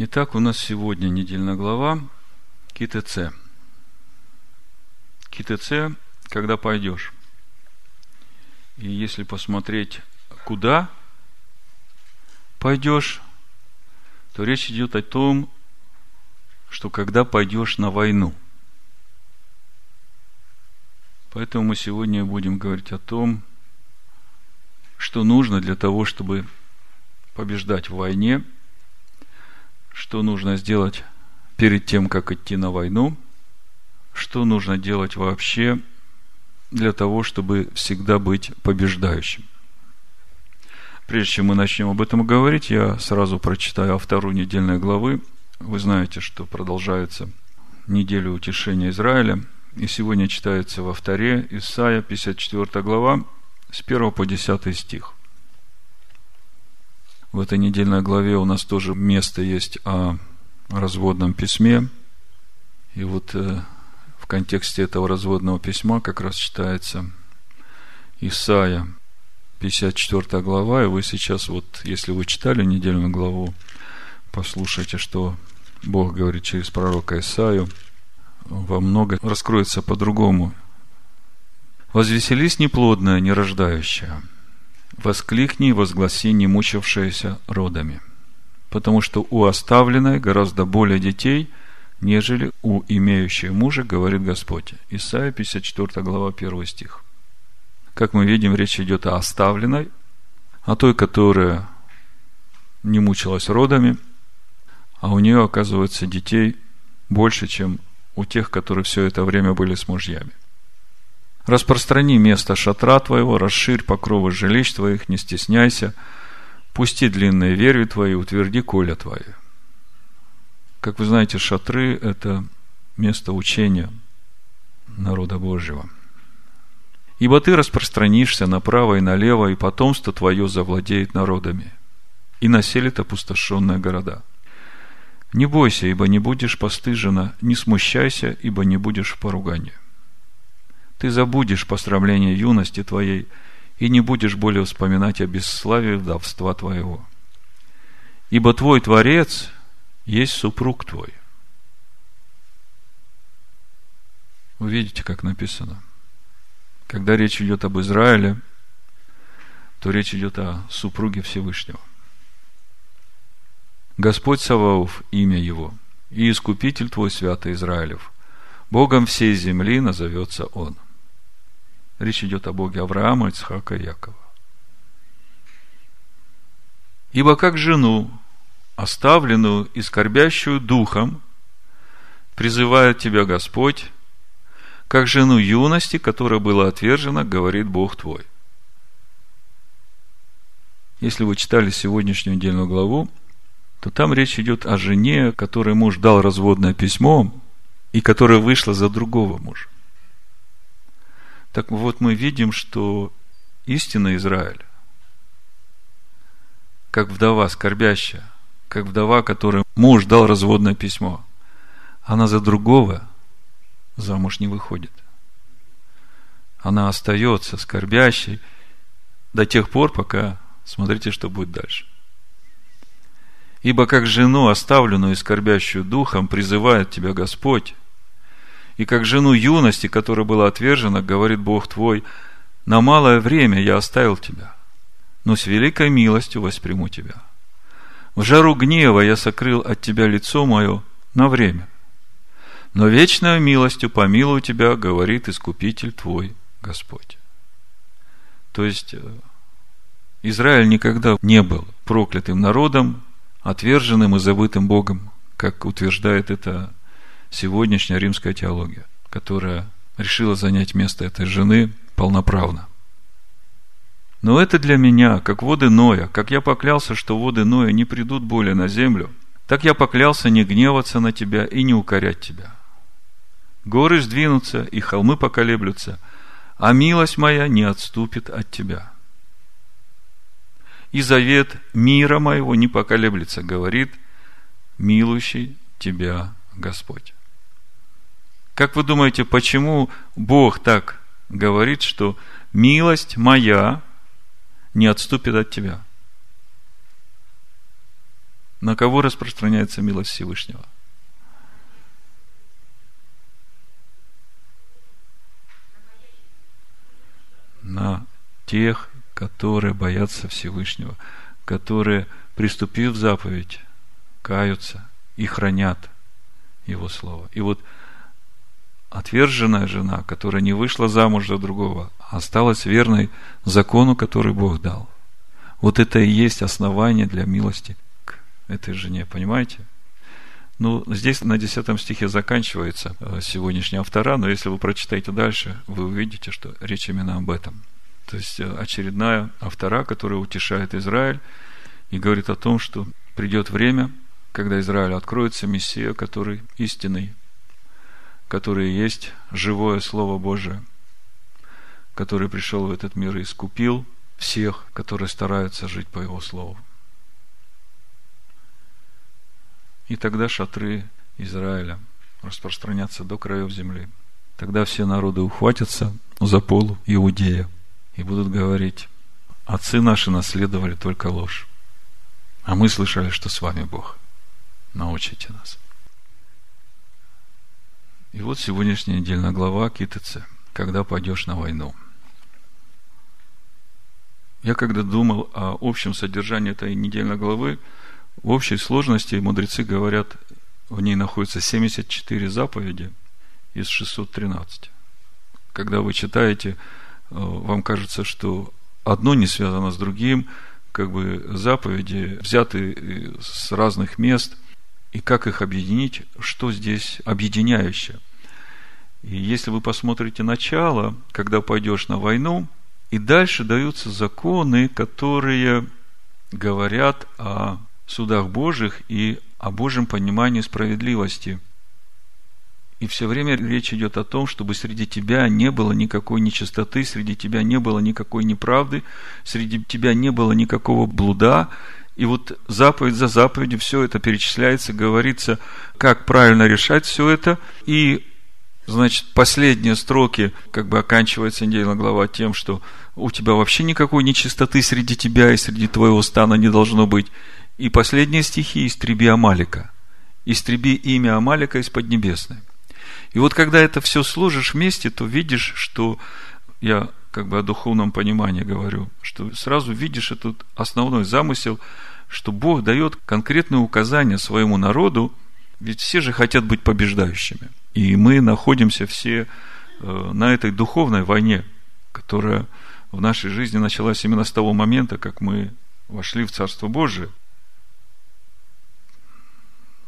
Итак, у нас сегодня недельная глава КТЦ. КТЦ, когда пойдешь. И если посмотреть, куда пойдешь, то речь идет о том, что когда пойдешь на войну. Поэтому мы сегодня будем говорить о том, что нужно для того, чтобы побеждать в войне, что нужно сделать перед тем, как идти на войну, что нужно делать вообще для того, чтобы всегда быть побеждающим. Прежде чем мы начнем об этом говорить, я сразу прочитаю вторую недельной главы. Вы знаете, что продолжается неделя утешения Израиля. И сегодня читается во вторе Исаия, 54 глава, с 1 по 10 стих. В этой недельной главе у нас тоже место есть о разводном письме. И вот э, в контексте этого разводного письма как раз читается Исаия, 54 глава, и вы сейчас, вот, если вы читали недельную главу, послушайте, что Бог говорит через пророка Исаию, во много раскроется по-другому. «Возвеселись неплодная, нерождающая, воскликни и возгласи не мучившаяся родами, потому что у оставленной гораздо более детей, нежели у имеющей мужа, говорит Господь. Исайя 54 глава 1 стих. Как мы видим, речь идет о оставленной, о той, которая не мучилась родами, а у нее, оказывается, детей больше, чем у тех, которые все это время были с мужьями. Распространи место шатра твоего, расширь покровы жилищ твоих, не стесняйся, пусти длинные верви твои, утверди коля твои. Как вы знаете, шатры – это место учения народа Божьего. Ибо ты распространишься направо и налево, и потомство твое завладеет народами, и населит опустошенные города. Не бойся, ибо не будешь постыжена, не смущайся, ибо не будешь в поругании ты забудешь посрамление юности твоей и не будешь более вспоминать о бесславии вдовства твоего. Ибо твой Творец есть супруг твой. Вы видите, как написано. Когда речь идет об Израиле, то речь идет о супруге Всевышнего. Господь Саваоф, имя Его, и Искупитель Твой, Святый Израилев. Богом всей земли назовется Он – Речь идет о Боге Авраама, Ицхака и Якова. Ибо как жену, оставленную и скорбящую духом, призывает тебя Господь, как жену юности, которая была отвержена, говорит Бог твой. Если вы читали сегодняшнюю недельную главу, то там речь идет о жене, которой муж дал разводное письмо, и которая вышла за другого мужа. Так вот мы видим, что истинный Израиль, как вдова скорбящая, как вдова, которой муж дал разводное письмо, она за другого замуж не выходит. Она остается скорбящей до тех пор, пока смотрите, что будет дальше. Ибо как жену, оставленную и скорбящую духом, призывает тебя Господь, и как жену юности, которая была отвержена, говорит Бог твой, на малое время я оставил тебя, но с великой милостью восприму тебя. В жару гнева я сокрыл от тебя лицо мое на время, но вечной милостью помилую тебя, говорит Искупитель твой Господь. То есть, э, Израиль никогда не был проклятым народом, отверженным и забытым Богом, как утверждает это сегодняшняя римская теология, которая решила занять место этой жены полноправно. Но это для меня, как воды Ноя, как я поклялся, что воды Ноя не придут более на землю, так я поклялся не гневаться на тебя и не укорять тебя. Горы сдвинутся, и холмы поколеблются, а милость моя не отступит от тебя. И завет мира моего не поколеблется, говорит милующий тебя Господь. Как вы думаете, почему Бог так говорит, что милость моя не отступит от тебя? На кого распространяется милость Всевышнего? На тех, которые боятся Всевышнего, которые, приступив заповедь, каются и хранят Его Слово. И вот отверженная жена, которая не вышла замуж за другого, а осталась верной закону, который Бог дал. Вот это и есть основание для милости к этой жене, понимаете? Ну, здесь на 10 стихе заканчивается э, сегодняшняя автора, но если вы прочитаете дальше, вы увидите, что речь именно об этом. То есть э, очередная автора, которая утешает Израиль и говорит о том, что придет время, когда Израиль откроется Мессия, который истинный, который есть живое Слово Божие, который пришел в этот мир и искупил всех, которые стараются жить по Его Слову. И тогда шатры Израиля распространятся до краев земли. Тогда все народы ухватятся за полу Иудея – и будут говорить, отцы наши наследовали только ложь, а мы слышали, что с вами Бог. Научите нас. И вот сегодняшняя недельная глава Китыце, когда пойдешь на войну. Я когда думал о общем содержании этой недельной главы, в общей сложности мудрецы говорят, в ней находится 74 заповеди из 613. Когда вы читаете Э, вам кажется, что одно не связано с другим, как бы заповеди взяты э, с разных мест, и как их объединить, что здесь объединяющее. И если вы посмотрите начало, когда пойдешь на войну, и дальше даются законы, которые говорят о судах Божьих и о Божьем понимании справедливости – и все время речь идет о том, чтобы среди тебя не было никакой нечистоты, среди тебя не было никакой неправды, среди тебя не было никакого блуда. И вот заповедь за заповедью все это перечисляется, говорится, как правильно решать все это. И, значит, последние строки, как бы оканчивается недельная глава тем, что у тебя вообще никакой нечистоты среди тебя и среди твоего стана не должно быть. И последние стихи «Истреби Амалика». «Истреби имя Амалика из Поднебесной». И вот когда это все служишь вместе, то видишь, что я как бы о духовном понимании говорю, что сразу видишь этот основной замысел, что Бог дает конкретные указания своему народу, ведь все же хотят быть побеждающими. И мы находимся все э, на этой духовной войне, которая в нашей жизни началась именно с того момента, как мы вошли в Царство Божие.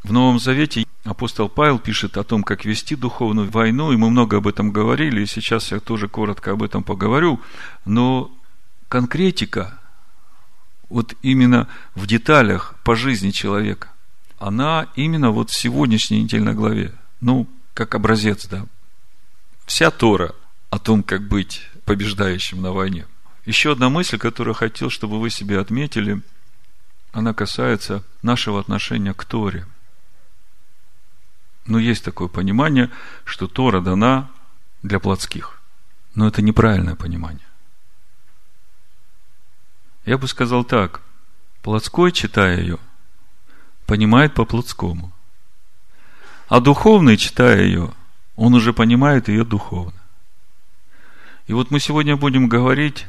В Новом Завете апостол Павел пишет о том, как вести духовную войну, и мы много об этом говорили, и сейчас я тоже коротко об этом поговорю, но конкретика, вот именно в деталях по жизни человека, она именно вот в сегодняшней недельной главе, ну, как образец, да. Вся Тора о том, как быть побеждающим на войне. Еще одна мысль, которую я хотел, чтобы вы себе отметили, она касается нашего отношения к Торе – но есть такое понимание, что Тора дана для плотских. Но это неправильное понимание. Я бы сказал так. Плотской, читая ее, понимает по-плотскому. А духовный, читая ее, он уже понимает ее духовно. И вот мы сегодня будем говорить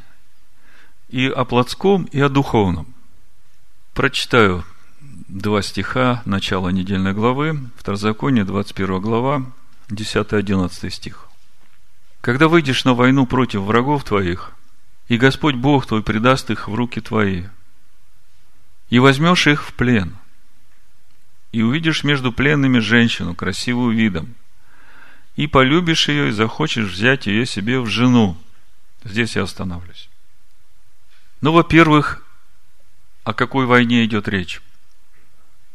и о плотском, и о духовном. Прочитаю два стиха начала недельной главы, Второзаконие, 21 глава, 10-11 стих. «Когда выйдешь на войну против врагов твоих, и Господь Бог твой предаст их в руки твои, и возьмешь их в плен, и увидишь между пленными женщину, красивую видом, и полюбишь ее, и захочешь взять ее себе в жену». Здесь я остановлюсь. Ну, во-первых, о какой войне идет речь?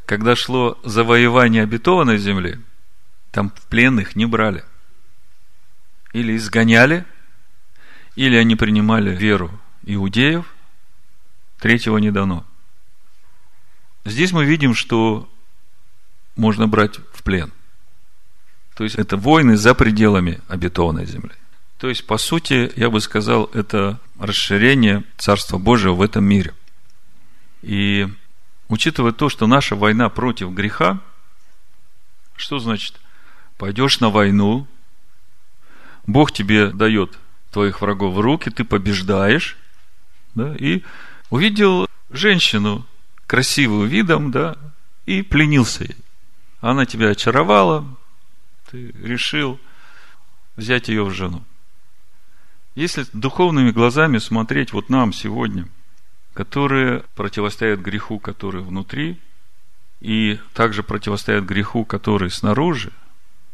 когда шло завоевание обетованной земли, там пленных не брали. Или изгоняли, или они принимали веру иудеев, третьего не дано. Здесь мы видим, что можно брать в плен. То есть это войны за пределами обетованной земли. То есть, по сути, я бы сказал, это расширение Царства Божьего в этом мире. И учитывая то, что наша война против греха, что значит? Пойдешь на войну, Бог тебе дает твоих врагов в руки, ты побеждаешь, да, и увидел женщину красивую видом, да, и пленился ей. Она тебя очаровала, ты решил взять ее в жену. Если духовными глазами смотреть вот нам сегодня, которые противостоят греху, который внутри, и также противостоят греху, который снаружи,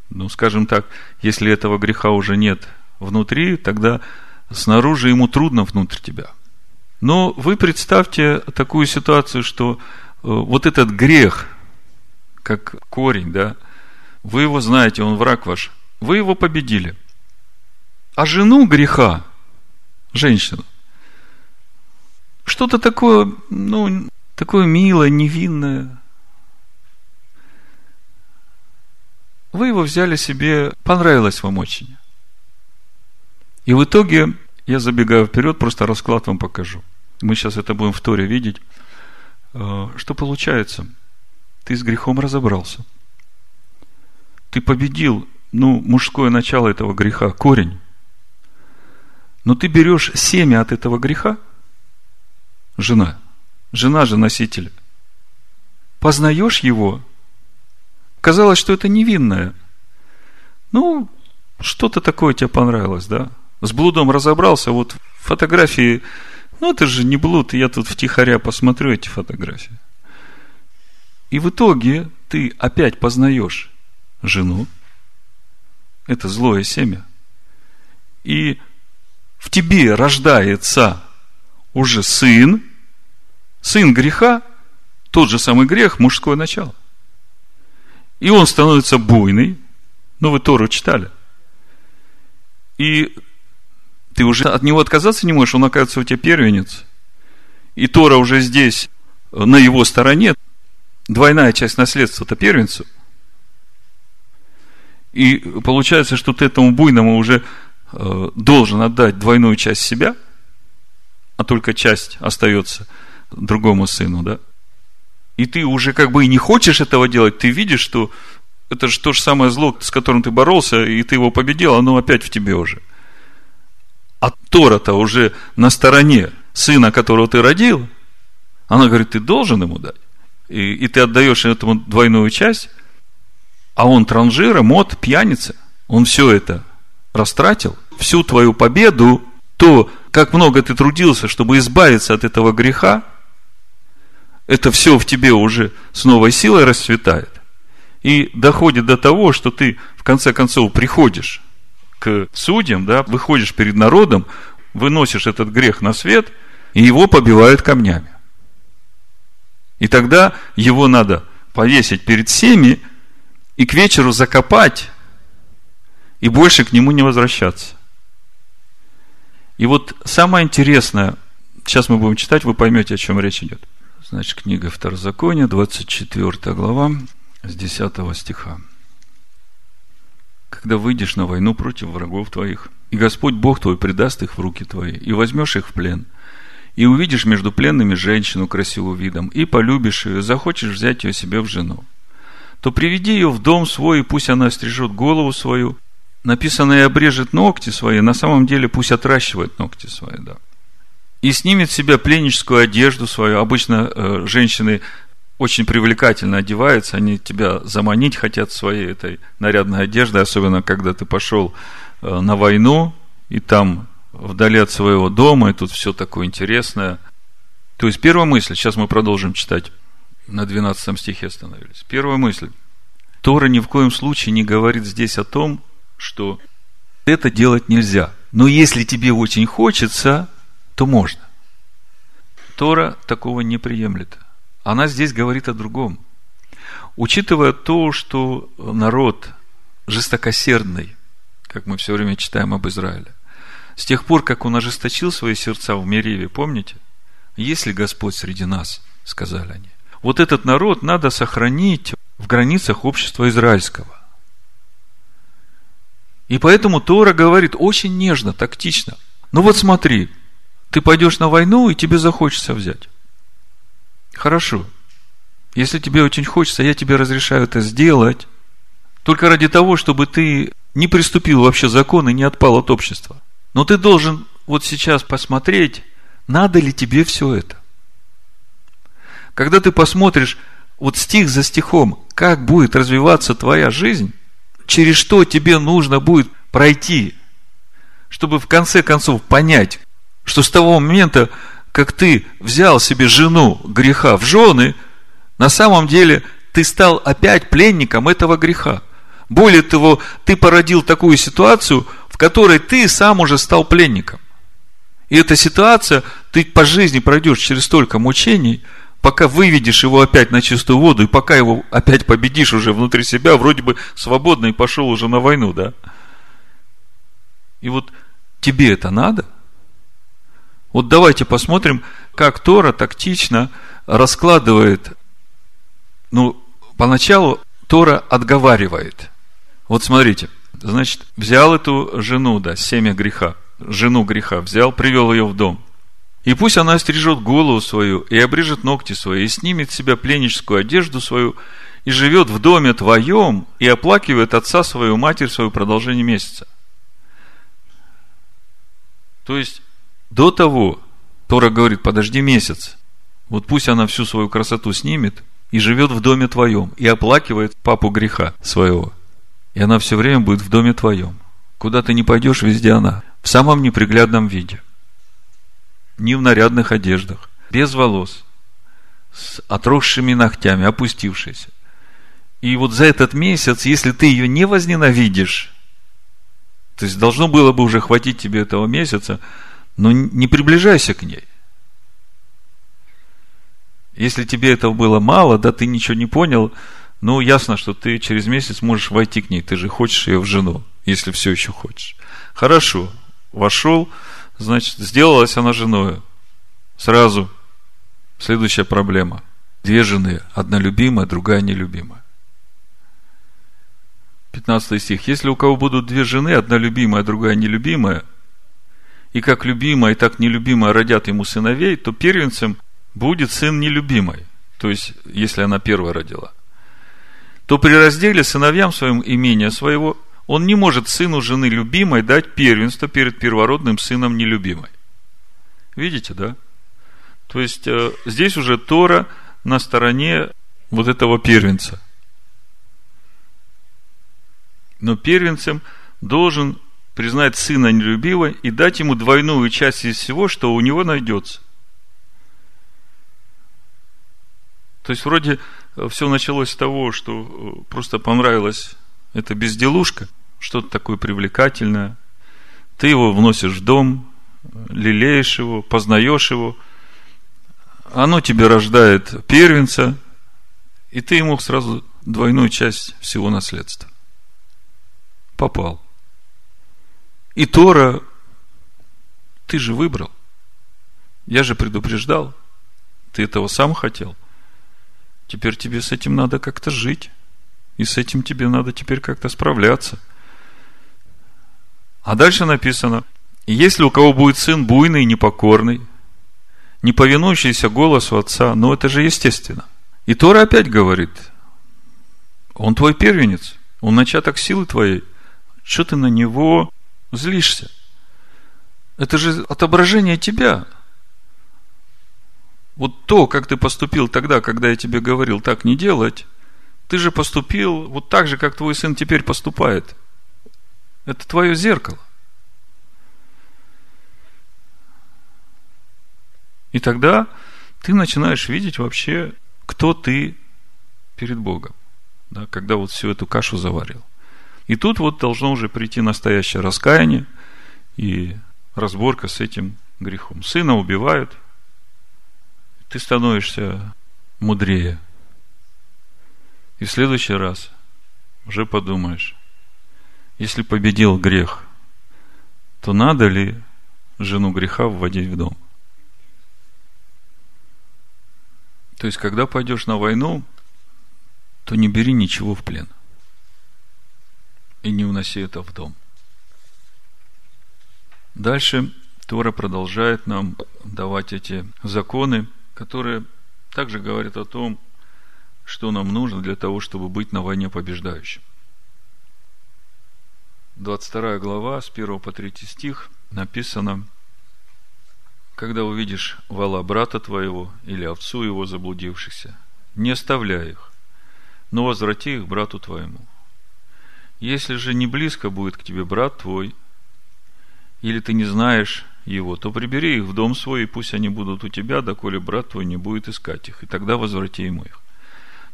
ну, скажем так, если этого греха уже нет внутри, тогда снаружи ему трудно внутрь тебя. Но вы представьте такую ситуацию, что э, вот этот грех, как корень, да, вы его знаете, он враг ваш, вы его победили. А жену греха, женщину, что-то такое, ну, такое милое, невинное. Вы его взяли себе, понравилось вам очень. И в итоге, я забегаю вперед, просто расклад вам покажу. Мы сейчас это будем в Торе видеть. Э, что получается? Ты с грехом разобрался. Ты победил, ну, мужское начало этого греха, корень. Но ты берешь семя от этого греха, жена, жена же носитель, познаешь его, казалось, что это невинное. Ну, что-то такое тебе понравилось, да? С блудом разобрался, вот фотографии, ну это же не блуд, я тут втихаря посмотрю эти фотографии. И в итоге ты опять познаешь жену, это злое семя, и в тебе рождается уже сын, сын греха, тот же самый грех, мужское начало. И он становится буйный, ну вы Тору читали. И ты уже от него отказаться не можешь, он оказывается у тебя первенец. И Тора уже здесь, на его стороне, двойная часть наследства-то первенцу. И получается, что ты этому буйному уже Э, должен отдать двойную часть себя, а только часть остается другому сыну, да? И ты уже как бы и не хочешь этого делать, ты видишь, что это же то же самое зло, с которым ты боролся, и ты его победил, оно опять в тебе уже. А Тора-то уже на стороне сына, которого ты родил, она говорит, ты должен ему дать. И, и ты отдаешь этому двойную часть, а он транжира, мод, пьяница. Он все это растратил, всю твою победу, то, как много ты трудился, чтобы избавиться от этого греха, это все в тебе уже с новой силой расцветает. И доходит до того, что ты в конце концов приходишь к судьям, да, выходишь перед народом, выносишь этот грех на свет, и его побивают камнями. И тогда его надо повесить перед всеми и к вечеру закопать и больше к нему не возвращаться. И вот самое интересное, сейчас мы будем читать, вы поймете, о чем речь идет. Значит, книга Второзакония, 24 глава, с 10 стиха. Когда выйдешь на войну против врагов твоих, и Господь Бог твой предаст их в руки твои, и возьмешь их в плен, и увидишь между пленными женщину красивым видом, и полюбишь ее, захочешь взять ее себе в жену, то приведи ее в дом свой, и пусть она стрижет голову свою, написано и обрежет ногти свои, на самом деле пусть отращивает ногти свои, да. И снимет с себя пленническую одежду свою. Обычно э, женщины очень привлекательно одеваются, они тебя заманить хотят своей этой нарядной одеждой, особенно когда ты пошел э, на войну, и там вдали от своего дома, и тут все такое интересное. То есть, первая мысль, сейчас мы продолжим читать, на 12 стихе остановились. Первая мысль. Тора ни в коем случае не говорит здесь о том, что это делать нельзя. Но если тебе очень хочется, то можно. Тора такого не приемлет. Она здесь говорит о другом. Учитывая то, что народ жестокосердный, как мы все время читаем об Израиле, с тех пор, как он ожесточил свои сердца в Мереве, помните? Есть ли Господь среди нас, сказали они. Вот этот народ надо сохранить в границах общества израильского. И поэтому Тора говорит очень нежно, тактично. Ну вот смотри, ты пойдешь на войну, и тебе захочется взять. Хорошо. Если тебе очень хочется, я тебе разрешаю это сделать, только ради того, чтобы ты не приступил вообще закон и не отпал от общества. Но ты должен вот сейчас посмотреть, надо ли тебе все это. Когда ты посмотришь вот стих за стихом, как будет развиваться твоя жизнь, через что тебе нужно будет пройти, чтобы в конце концов понять, что с того момента, как ты взял себе жену греха в жены, на самом деле ты стал опять пленником этого греха. Более того, ты породил такую ситуацию, в которой ты сам уже стал пленником. И эта ситуация, ты по жизни пройдешь через столько мучений, пока выведешь его опять на чистую воду, и пока его опять победишь уже внутри себя, вроде бы свободно и пошел уже на войну, да? И вот тебе это надо? Вот давайте посмотрим, как Тора тактично раскладывает, ну, поначалу Тора отговаривает. Вот смотрите, значит, взял эту жену, да, семя греха, жену греха, взял, привел ее в дом. И пусть она стрижет голову свою, и обрежет ногти свои, и снимет с себя пленническую одежду свою, и живет в доме твоем, и оплакивает отца свою, матерь свою продолжение месяца. То есть, до того, Тора говорит, подожди месяц, вот пусть она всю свою красоту снимет, и живет в доме твоем, и оплакивает папу греха своего. И она все время будет в доме твоем. Куда ты не пойдешь, везде она. В самом неприглядном виде. Не в нарядных одеждах. Без волос. С отросшими ногтями, опустившейся. И вот за этот месяц, если ты ее не возненавидишь, то есть должно было бы уже хватить тебе этого месяца, но не приближайся к ней. Если тебе этого было мало, да ты ничего не понял, ну, ясно, что ты через месяц можешь войти к ней. Ты же хочешь ее в жену, если все еще хочешь. Хорошо. Вошел, значит, сделалась она женой. Сразу. Следующая проблема. Две жены. Одна любимая, другая нелюбимая. 15 стих. Если у кого будут две жены, одна любимая, другая нелюбимая, и как любимая, и так нелюбимая родят ему сыновей, то первенцем будет сын нелюбимой. То есть, если она первая родила – то при разделе сыновьям своим имения своего он не может сыну жены любимой дать первенство перед первородным сыном нелюбимой. Видите, да? То есть, э, здесь уже Тора на стороне вот этого первенца. Но первенцем должен признать сына нелюбивой и дать ему двойную часть из всего, что у него найдется. То есть, вроде все началось с того, что э, просто понравилась эта безделушка, что-то такое привлекательное. Ты его вносишь в дом, лелеешь его, познаешь его. Оно тебе рождает первенца, и ты ему сразу двойную часть всего наследства. Попал. И Тора, ты же выбрал. Я же предупреждал. Ты этого сам хотел. Теперь тебе с этим надо как-то жить. И с этим тебе надо теперь как-то справляться. А дальше написано, если у кого будет сын буйный непокорный, не повинующийся голосу отца, ну это же естественно. И Тора опять говорит, он твой первенец, он начаток силы твоей. Что ты на него злишься? Это же отображение тебя. Вот то, как ты поступил тогда, когда я тебе говорил так не делать, ты же поступил вот так же, как твой сын теперь поступает. Это твое зеркало. И тогда ты начинаешь видеть вообще, кто ты перед Богом, да, когда вот всю эту кашу заварил. И тут вот должно уже прийти настоящее раскаяние и разборка с этим грехом. Сына убивают, ты становишься мудрее. И в следующий раз уже подумаешь, если победил грех, то надо ли жену греха вводить в дом? То есть, когда пойдешь на войну, то не бери ничего в плен. И не уноси это в дом. Дальше Тора продолжает нам давать эти законы – которые также говорят о том, что нам нужно для того, чтобы быть на войне побеждающим. 22 глава, с 1 по 3 стих написано, «Когда увидишь вала брата твоего или овцу его заблудившихся, не оставляй их, но возврати их брату твоему. Если же не близко будет к тебе брат твой, или ты не знаешь его, то прибери их в дом свой, и пусть они будут у тебя, доколе брат твой не будет искать их, и тогда возврати ему их.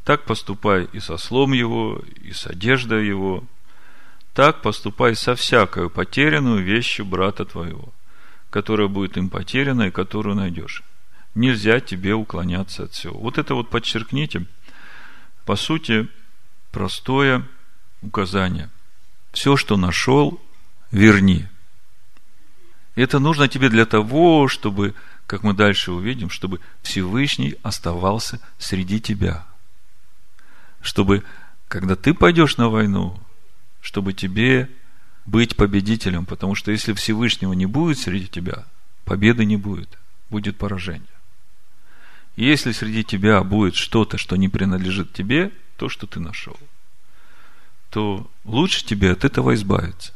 Так поступай и со слом его, и с одеждой его, так поступай со всякой потерянную вещью брата твоего, которая будет им потеряна и которую найдешь. Нельзя тебе уклоняться от всего. Вот это вот подчеркните. По сути, простое указание. Все, что нашел, верни. Это нужно тебе для того, чтобы, как мы дальше увидим, чтобы Всевышний оставался среди тебя. Чтобы, когда ты пойдешь на войну, чтобы тебе быть победителем, потому что если Всевышнего не будет среди тебя, победы не будет, будет поражение. Если среди тебя будет что-то, что не принадлежит тебе, то, что ты нашел, то лучше тебе от этого избавиться.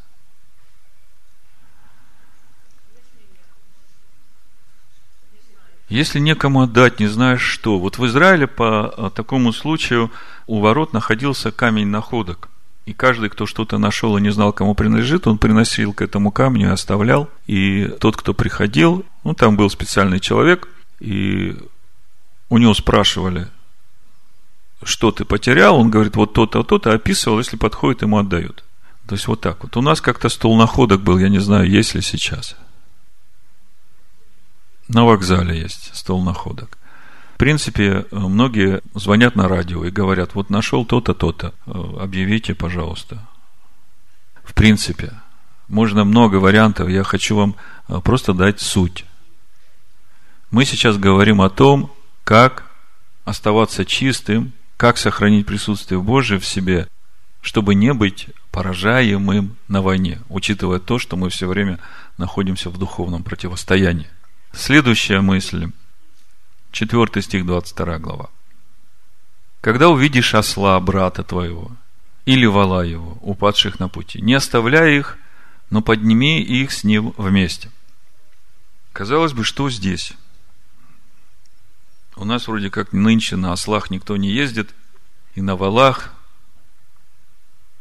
Если некому отдать, не знаешь что. Вот в Израиле по а, такому случаю у ворот находился камень находок. И каждый, кто что-то нашел и не знал, кому принадлежит, он приносил к этому камню и оставлял. И тот, кто приходил, ну, там был специальный человек, и у него спрашивали, что ты потерял, он говорит, вот то-то, то-то, описывал, если подходит, ему отдают. То есть вот так вот. У нас как-то стол находок был, я не знаю, есть ли сейчас. На вокзале есть стол находок принципе, многие звонят на радио и говорят, вот нашел то-то, то-то, объявите, пожалуйста. В принципе, можно много вариантов, я хочу вам э, просто дать суть. Мы сейчас говорим о том, как оставаться чистым, как сохранить присутствие Божие в себе, чтобы не быть поражаемым на войне, учитывая то, что мы все время находимся в духовном противостоянии. Следующая мысль – 4 стих, 22 глава. Когда увидишь осла брата твоего или вала его, упадших на пути, не оставляй их, но подними их с ним вместе. Казалось бы, что здесь? У нас вроде как нынче на ослах никто не ездит, и на валах,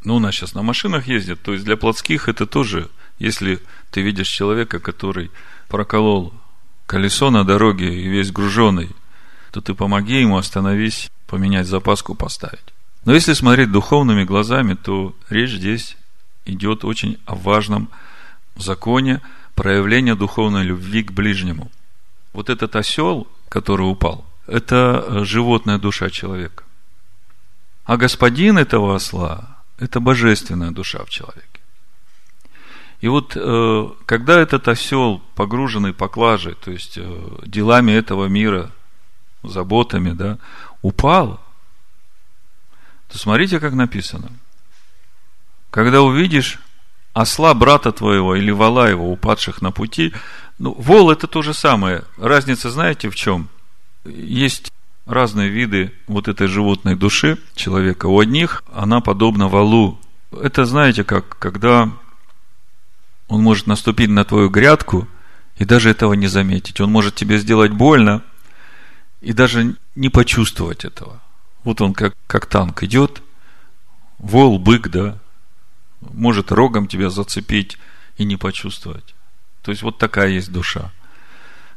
ну, у нас сейчас на машинах ездят, то есть для плотских это тоже, если ты видишь человека, который проколол колесо на дороге и весь груженный, то ты помоги ему, остановись, поменять запаску, поставить. Но если смотреть духовными глазами, то речь здесь идет очень о важном законе проявления духовной любви к ближнему. Вот этот осел, который упал, это животная душа человека. А господин этого осла – это божественная душа в человеке. И вот э, когда этот осел, погруженный поклажей, то есть э, делами этого мира, заботами, да, упал, то смотрите, как написано. Когда увидишь осла брата твоего или вала его, упадших на пути, ну, вол это то же самое. Разница, знаете, в чем? Есть разные виды вот этой животной души человека. У одних она подобна валу. Это, знаете, как, когда он может наступить на твою грядку и даже этого не заметить. Он может тебе сделать больно и даже не почувствовать этого. Вот он как, как танк идет, вол, бык, да, может рогом тебя зацепить и не почувствовать. То есть вот такая есть душа.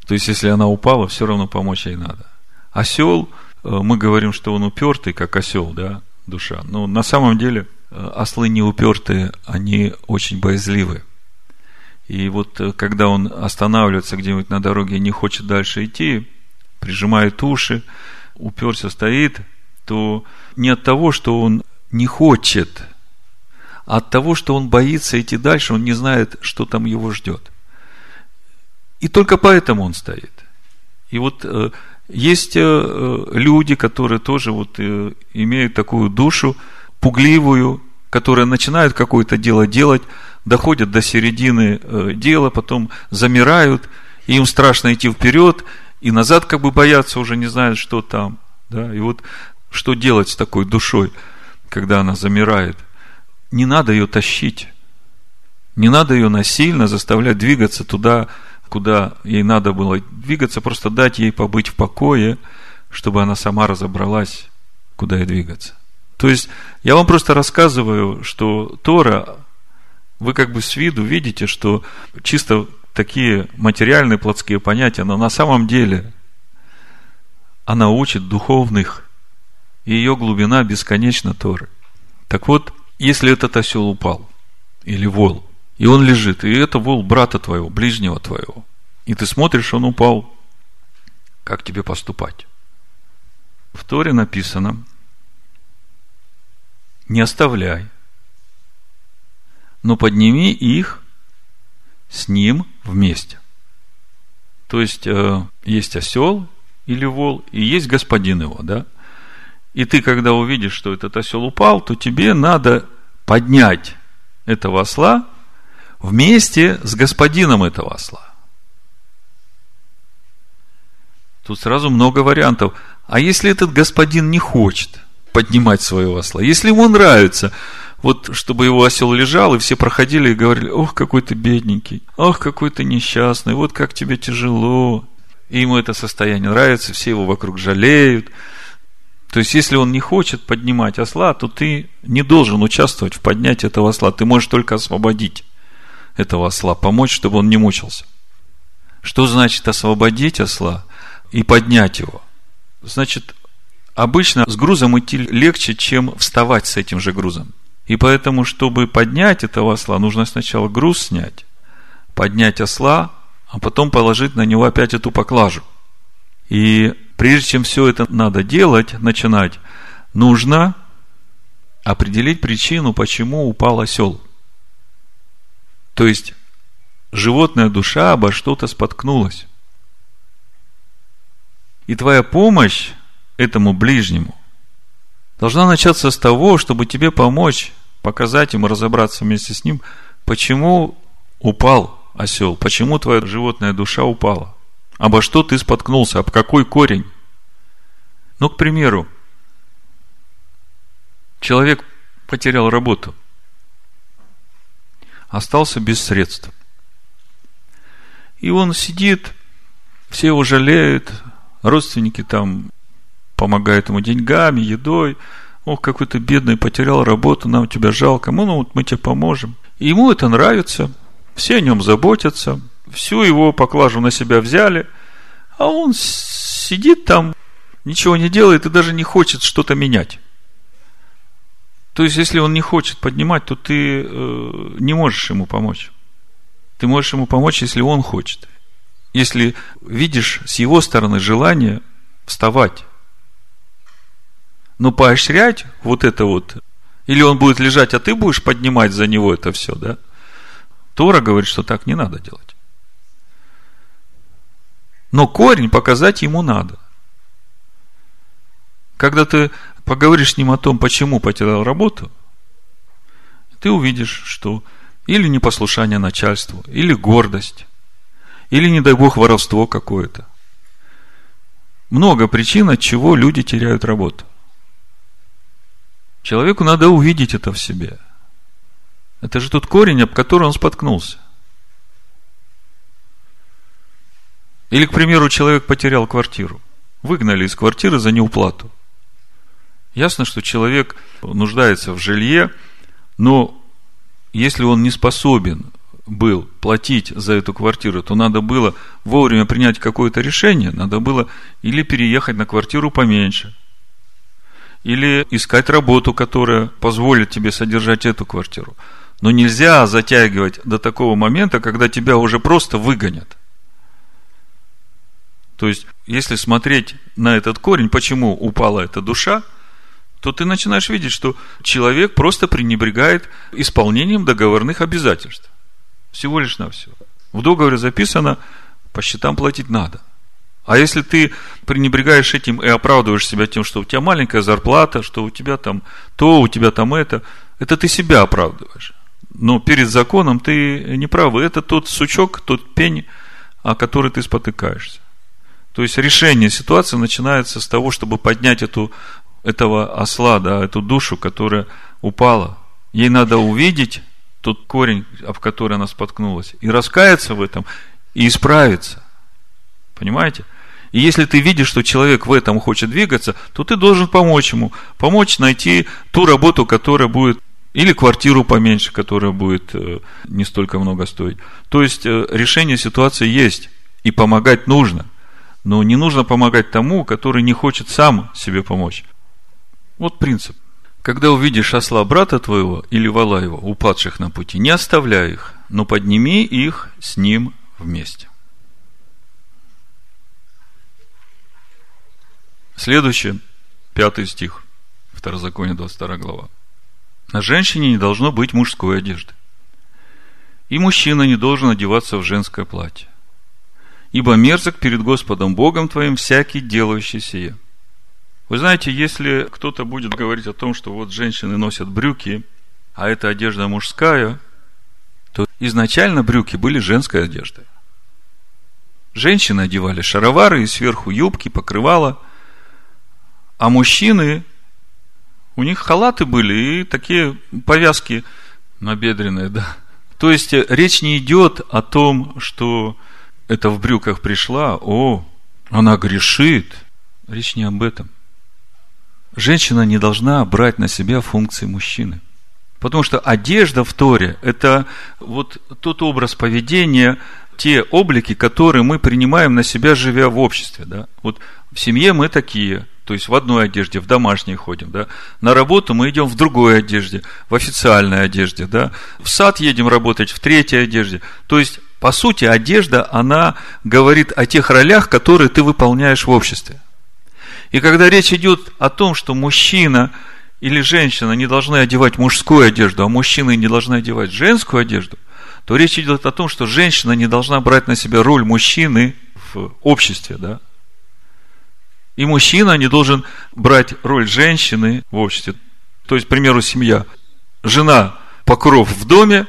То есть, если она упала, все равно помочь ей надо. Осел, э, мы говорим, что он упертый, как осел, да, душа. Но на самом деле э, ослы не упертые, они очень боязливые. И вот э, когда он останавливается где-нибудь на дороге и не хочет дальше идти, прижимает уши, уперся стоит, то не от того, что он не хочет, а от того, что он боится идти дальше, он не знает, что там его ждет. И только поэтому он стоит. И вот э, есть э, люди, которые тоже вот имеют такую душу пугливую, которые начинают какое-то дело делать, доходят до середины э, дела, потом замирают, и им страшно идти вперед, и назад как бы боятся, уже не знают, что там. Да? И вот что делать с такой душой, когда она замирает? Не надо ее тащить. Не надо ее насильно заставлять двигаться туда, куда ей надо было двигаться, просто дать ей побыть в покое, чтобы она сама разобралась, куда ей двигаться. То есть, я вам просто рассказываю, что Тора, вы как бы с виду видите, что чисто такие материальные плотские понятия, но на самом деле она учит духовных, и ее глубина бесконечна Торы. Так вот, если этот осел упал, или вол, и он лежит, и это вол брата твоего, ближнего твоего, и ты смотришь, он упал, как тебе поступать? В Торе написано, не оставляй, но подними их с ним вместе. То есть, э, есть осел или вол, и есть господин его, да? И ты, когда увидишь, что этот осел упал, то тебе надо поднять этого осла вместе с господином этого осла. Тут сразу много вариантов. А если этот господин не хочет поднимать своего осла, если ему нравится, вот чтобы его осел лежал, и все проходили и говорили, ох, какой ты бедненький, ох, какой ты несчастный, вот как тебе тяжело. И ему это состояние нравится, все его вокруг жалеют. То есть, если он не хочет поднимать осла, то ты не должен участвовать в поднятии этого осла. Ты можешь только освободить этого осла, помочь, чтобы он не мучился. Что значит освободить осла и поднять его? Значит, обычно с грузом идти легче, чем вставать с этим же грузом. И поэтому, чтобы поднять этого осла, нужно сначала груз снять, поднять осла, а потом положить на него опять эту поклажу. И прежде чем все это надо делать, начинать, нужно определить причину, почему упал осел. То есть, животная душа обо что-то споткнулась. И твоя помощь этому ближнему должна начаться с того, чтобы тебе помочь, показать ему, разобраться вместе с ним, почему упал осел, почему твоя животная душа упала, обо что ты споткнулся, об какой корень. Ну, к примеру, человек потерял работу – остался без средств. И он сидит, все его жалеют, родственники там помогают ему деньгами, едой. Ох, какой ты бедный, потерял работу, нам тебя жалко. Мы, ну, вот мы тебе поможем. И ему это нравится, все о нем заботятся, всю его поклажу на себя взяли, а он сидит там, ничего не делает и даже не хочет что-то менять. То есть, если он не хочет поднимать, то ты э, не можешь ему помочь. Ты можешь ему помочь, если он хочет. Если видишь с его стороны желание вставать. Но поощрять вот это вот, или он будет лежать, а ты будешь поднимать за него это все, да? Тора говорит, что так не надо делать. Но корень показать ему надо. Когда ты поговоришь с ним о том, почему потерял работу, ты увидишь, что или непослушание начальству, или гордость, или, не дай бог, воровство какое-то. Много причин, от чего люди теряют работу. Человеку надо увидеть это в себе. Это же тот корень, об который он споткнулся. Или, к примеру, человек потерял квартиру. Выгнали из квартиры за неуплату. Ясно, что человек нуждается в жилье, но если он не способен был платить за эту квартиру, то надо было вовремя принять какое-то решение, надо было или переехать на квартиру поменьше, или искать работу, которая позволит тебе содержать эту квартиру. Но нельзя затягивать до такого момента, когда тебя уже просто выгонят. То есть, если смотреть на этот корень, почему упала эта душа – то ты начинаешь видеть, что человек просто пренебрегает исполнением договорных обязательств. Всего лишь на все. В договоре записано, по счетам платить надо. А если ты пренебрегаешь этим и оправдываешь себя тем, что у тебя маленькая зарплата, что у тебя там то, у тебя там это, это ты себя оправдываешь. Но перед законом ты не прав. Это тот сучок, тот пень, о который ты спотыкаешься. То есть решение ситуации начинается с того, чтобы поднять эту этого осла, да, эту душу, которая упала. Ей надо увидеть тот корень, об который она споткнулась, и раскаяться в этом, и исправиться. Понимаете? И если ты видишь, что человек в этом хочет двигаться, то ты должен помочь ему, помочь найти ту работу, которая будет или квартиру поменьше, которая будет э, не столько много стоить. То есть э, решение ситуации есть, и помогать нужно. Но не нужно помогать тому, который не хочет сам себе помочь. Вот принцип. Когда увидишь осла брата твоего или вала его, упадших на пути, не оставляй их, но подними их с ним вместе. Следующее, пятый стих, Второзаконие, 22 глава. На женщине не должно быть мужской одежды. И мужчина не должен одеваться в женское платье. Ибо мерзок перед Господом Богом твоим всякий делающий сие. Вы знаете, если кто-то будет говорить о том, что вот женщины носят брюки, а это одежда мужская, то изначально брюки были женской одеждой. Женщины одевали шаровары и сверху юбки, покрывала, а мужчины у них халаты были и такие повязки набедренные, да. То есть э, речь не идет о том, что это в брюках пришла, о, она грешит. Речь не об этом. Женщина не должна брать на себя функции мужчины. Потому что одежда в Торе – это вот тот образ поведения, те облики, которые мы принимаем на себя, живя в обществе. Да? Вот в семье мы такие – то есть в одной одежде, в домашней ходим, да. На работу мы идем в другой одежде, в официальной одежде, да. В сад едем работать в третьей одежде. То есть, по сути, одежда, она говорит о тех ролях, которые ты выполняешь в обществе. И когда речь идет о том, что мужчина или женщина не должны одевать мужскую одежду, а мужчины не должны одевать женскую одежду, то речь идет о том, что женщина не должна брать на себя роль мужчины в обществе, да, и мужчина не должен брать роль женщины в обществе. То есть, к примеру, семья. Жена покров в доме,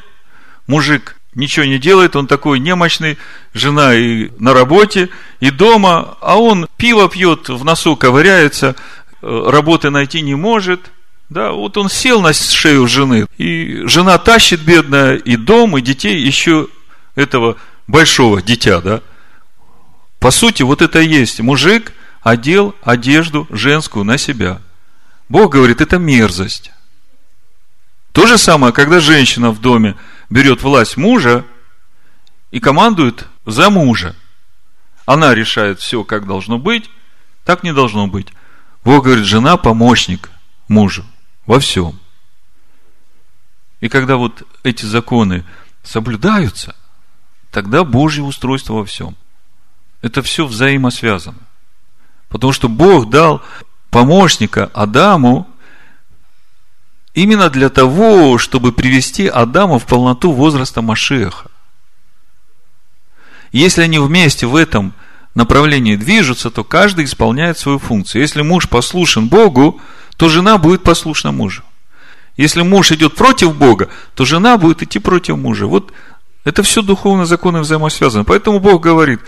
мужик ничего не делает, он такой немощный, жена и на работе, и дома, а он пиво пьет, в носу ковыряется, э, работы найти не может. Да, вот он сел на шею жены, и жена тащит бедная и дом, и детей, еще этого большого дитя, да. По сути, вот это и есть мужик – одел одежду женскую на себя. Бог говорит, это мерзость. То же самое, когда женщина в доме берет власть мужа и командует за мужа. Она решает все, как должно быть, так не должно быть. Бог говорит, жена помощник мужу во всем. И когда вот эти законы соблюдаются, тогда Божье устройство во всем. Это все взаимосвязано. Потому что Бог дал помощника Адаму именно для того, чтобы привести Адама в полноту возраста Машеха. Если они вместе в этом направлении движутся, то каждый исполняет свою функцию. Если муж послушен Богу, то жена будет послушна мужу. Если муж идет против Бога, то жена будет идти против мужа. Вот это все духовно законы взаимосвязано. Поэтому Бог говорит,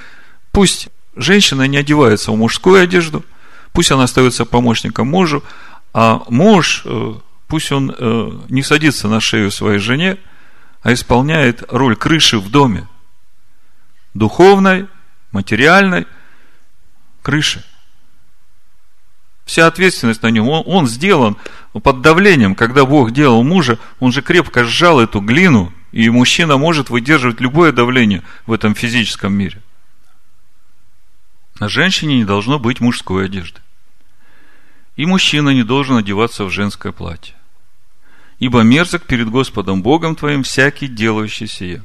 пусть женщина не одевается в мужскую одежду, пусть она остается помощником мужу, а муж, э, пусть он э, не садится на шею своей жене, а исполняет роль крыши в доме. Духовной, материальной крыши. Вся ответственность на нем. Он, он сделан под давлением. Когда Бог делал мужа, он же крепко сжал эту глину, и мужчина может выдерживать любое давление в этом физическом мире. На женщине не должно быть мужской одежды. И мужчина не должен одеваться в женское платье. Ибо мерзок перед Господом Богом твоим всякий делающий сие.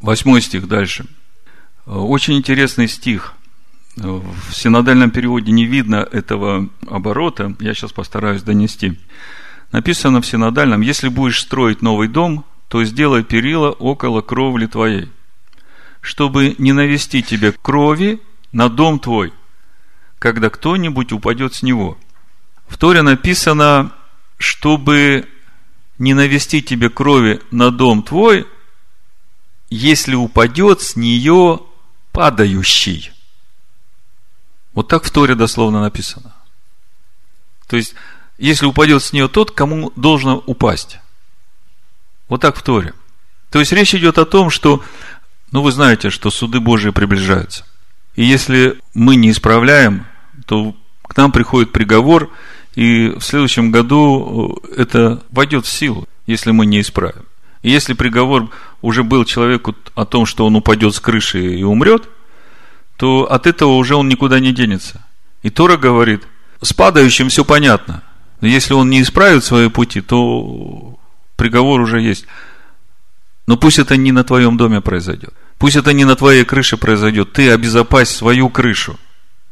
Восьмой стих дальше. Очень интересный стих. В синодальном переводе не видно этого оборота. Я сейчас постараюсь донести. Написано в синодальном, если будешь строить новый дом, то сделай перила около кровли твоей – чтобы не навести тебе крови на дом твой, когда кто-нибудь упадет с него. В Торе написано, чтобы не навести тебе крови на дом твой, если упадет с нее падающий. Вот так в Торе дословно написано. То есть, если упадет с нее тот, кому должно упасть. Вот так в Торе. То есть, речь идет о том, что, ну, вы знаете, что суды Божии приближаются. И если мы не исправляем, то к нам приходит приговор, и в следующем году это войдет в силу, если мы не исправим. И если приговор уже был человеку о том, что он упадет с крыши и умрет, то от этого уже он никуда не денется. И Тора говорит, с падающим все понятно. Но если он не исправит свои пути, то приговор уже есть. Но пусть это не на твоем доме произойдет. Пусть это не на твоей крыше произойдет. Ты обезопась свою крышу.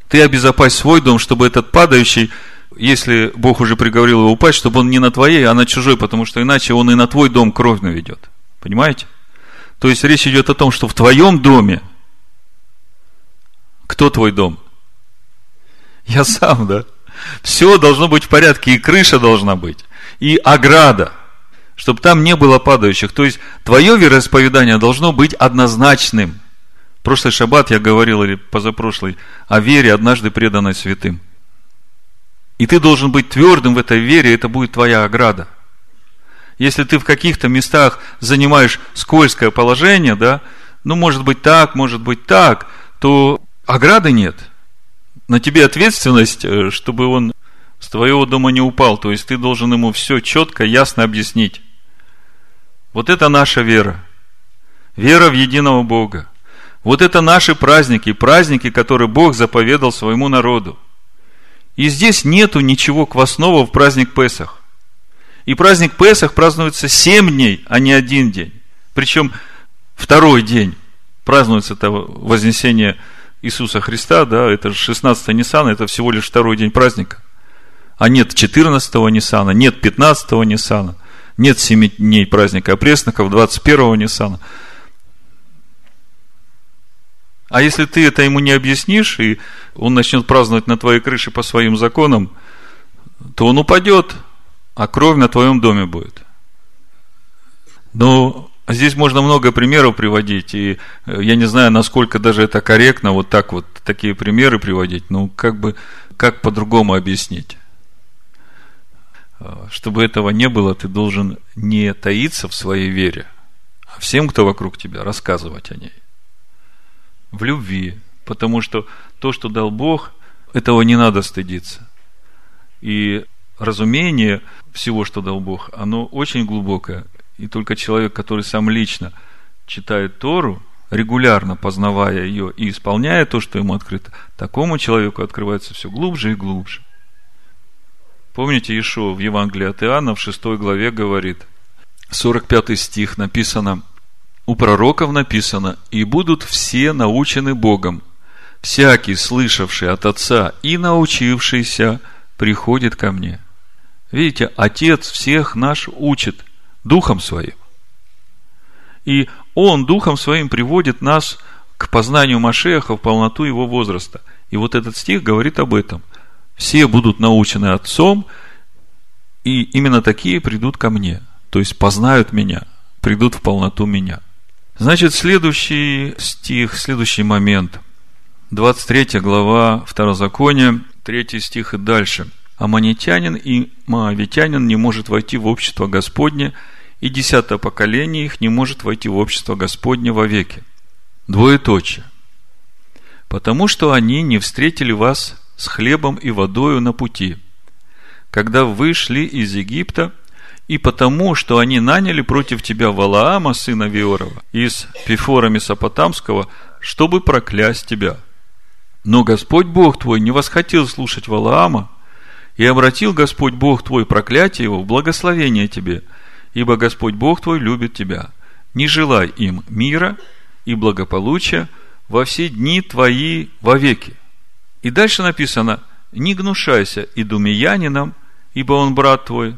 Ты обезопась свой дом, чтобы этот падающий, если Бог уже приговорил его упасть, чтобы он не на твоей, а на чужой, потому что иначе он и на твой дом кровь наведет. Понимаете? То есть речь идет о том, что в твоем доме кто твой дом? Я сам, да? Все должно быть в порядке, и крыша должна быть, и ограда, чтобы там не было падающих. То есть, твое вероисповедание должно быть однозначным. Прошлый шаббат я говорил, или позапрошлый, о вере, однажды преданной святым. И ты должен быть твердым в этой вере, это будет твоя ограда. Если ты в каких-то местах занимаешь скользкое положение, да, ну, может быть так, может быть так, то ограды нет. На тебе ответственность, э, чтобы он с твоего дома не упал. То есть ты должен ему все четко, ясно объяснить. Вот это наша вера. Вера в единого Бога. Вот это наши праздники, праздники, которые Бог заповедал своему народу. И здесь нету ничего квасного в праздник Песах. И праздник Песах празднуется семь дней, а не один день. Причем второй день празднуется это вознесение Иисуса Христа, да, это же 16 Ниссана, это всего лишь второй день праздника. А нет 14 Ниссана, нет 15 Ниссана, нет 7 дней праздника опресноков, 21 Ниссана. А если ты это ему не объяснишь, и он начнет праздновать на твоей крыше по своим законам, то он упадет, а кровь на твоем доме будет. Но Здесь можно много примеров приводить, и э, я не знаю, насколько даже это корректно, вот так вот такие примеры приводить, но как бы, как по-другому объяснить? Э, чтобы этого не было, ты должен не таиться в своей вере, а всем, кто вокруг тебя, рассказывать о ней. В любви. Потому что то, что дал Бог, этого не надо стыдиться. И разумение всего, что дал Бог, оно очень глубокое. И только человек, который сам лично читает Тору, регулярно познавая ее и исполняя то, что ему открыто, такому человеку открывается все глубже и глубже. Помните, Ишуа в Евангелии от Иоанна в 6 главе говорит, 45 стих написано, у пророков написано, «И будут все научены Богом, всякий, слышавший от Отца и научившийся, приходит ко мне». Видите, Отец всех наш учит – Духом Своим. И Он Духом Своим приводит нас к познанию Машеха в полноту его возраста. И вот этот стих говорит об этом. Все будут научены Отцом, и именно такие придут ко мне. То есть познают меня, придут в полноту меня. Значит, следующий стих, следующий момент. 23 глава Второзакония, 3 стих и дальше. Аманитянин и Моавитянин не может войти в общество Господне – и десятое поколение их не может войти в общество Господне вовеки. Двоеточие. Потому что они не встретили вас с хлебом и водою на пути, когда вы шли из Египта, и потому, что они наняли против тебя Валаама, сына Виорова, из Пифора Месопотамского, чтобы проклясть тебя. Но Господь Бог твой не восхотел слушать Валаама, и обратил Господь Бог твой проклятие его в благословение тебе – ибо Господь Бог твой любит тебя. Не желай им мира и благополучия во все дни твои вовеки. И дальше написано, не гнушайся идумиянином, ибо он брат твой,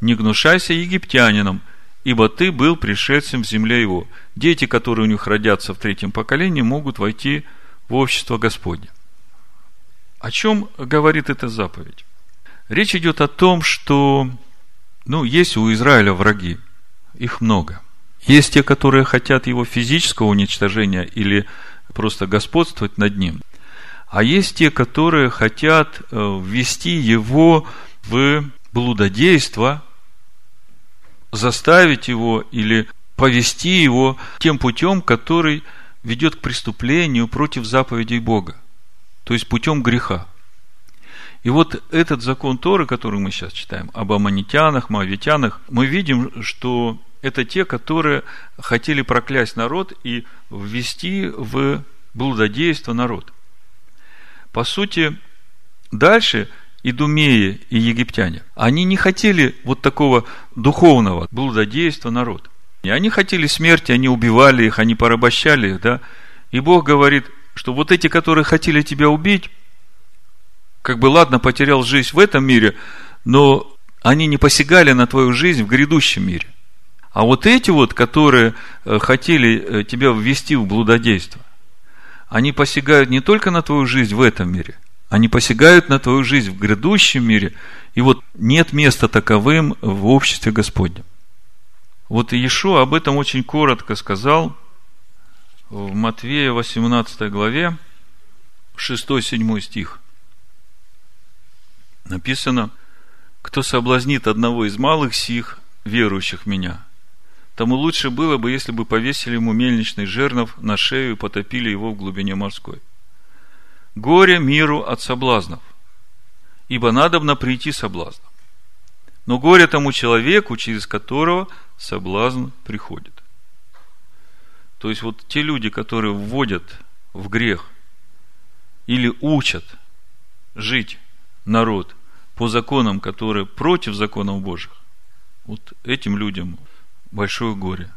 не гнушайся египтянином, ибо ты был пришедшим в земле его. Дети, которые у них родятся в третьем поколении, могут войти в общество Господне. О чем говорит эта заповедь? Речь идет о том, что ну, есть у Израиля враги. Их много. Есть те, которые хотят его физического уничтожения или просто господствовать над ним. А есть те, которые хотят э, ввести его в блудодейство, заставить его или повести его тем путем, который ведет к преступлению против заповедей Бога, то есть путем греха. И вот этот закон Торы, который мы сейчас читаем, об аммонитянах, моавитянах, мы видим, что это те, которые хотели проклясть народ и ввести в блудодейство народ. По сути, дальше идумеи и египтяне, они не хотели вот такого духовного блудодейства народ. И они хотели смерти, они убивали их, они порабощали их, да. И Бог говорит, что вот эти, которые хотели тебя убить, как бы ладно, потерял жизнь в этом мире, но они не посягали на твою жизнь в грядущем мире. А вот эти вот, которые э, хотели э, тебя ввести в блудодейство, они посягают не только на твою жизнь в этом мире, они посягают на твою жизнь в грядущем мире. И вот нет места таковым в обществе Господнем. Вот Иешуа об этом очень коротко сказал в Матвея 18 главе, 6-7 стих. Написано, кто соблазнит одного из малых сих, верующих в меня, тому лучше было бы, если бы повесили ему мельничный жернов на шею и потопили его в глубине морской. Горе миру от соблазнов, ибо надобно прийти соблазном. Но горе тому человеку, через которого соблазн приходит. То есть вот те люди, которые вводят в грех или учат жить народ по законам, которые против законов Божьих, вот этим людям большое горе.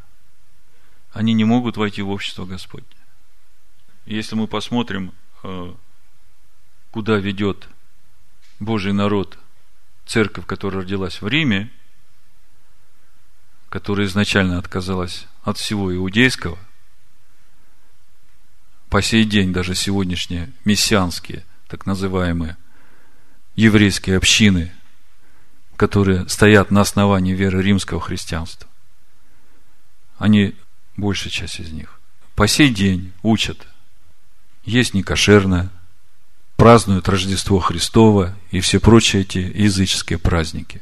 Они не могут войти в общество Господне. Если мы посмотрим, э, куда ведет Божий народ, церковь, которая родилась в Риме, которая изначально отказалась от всего иудейского, по сей день даже сегодняшние мессианские, так называемые, еврейские общины, которые стоят на основании веры римского христианства, они, большая часть из них, по сей день учат, есть некошерное, празднуют Рождество Христово и все прочие эти языческие праздники.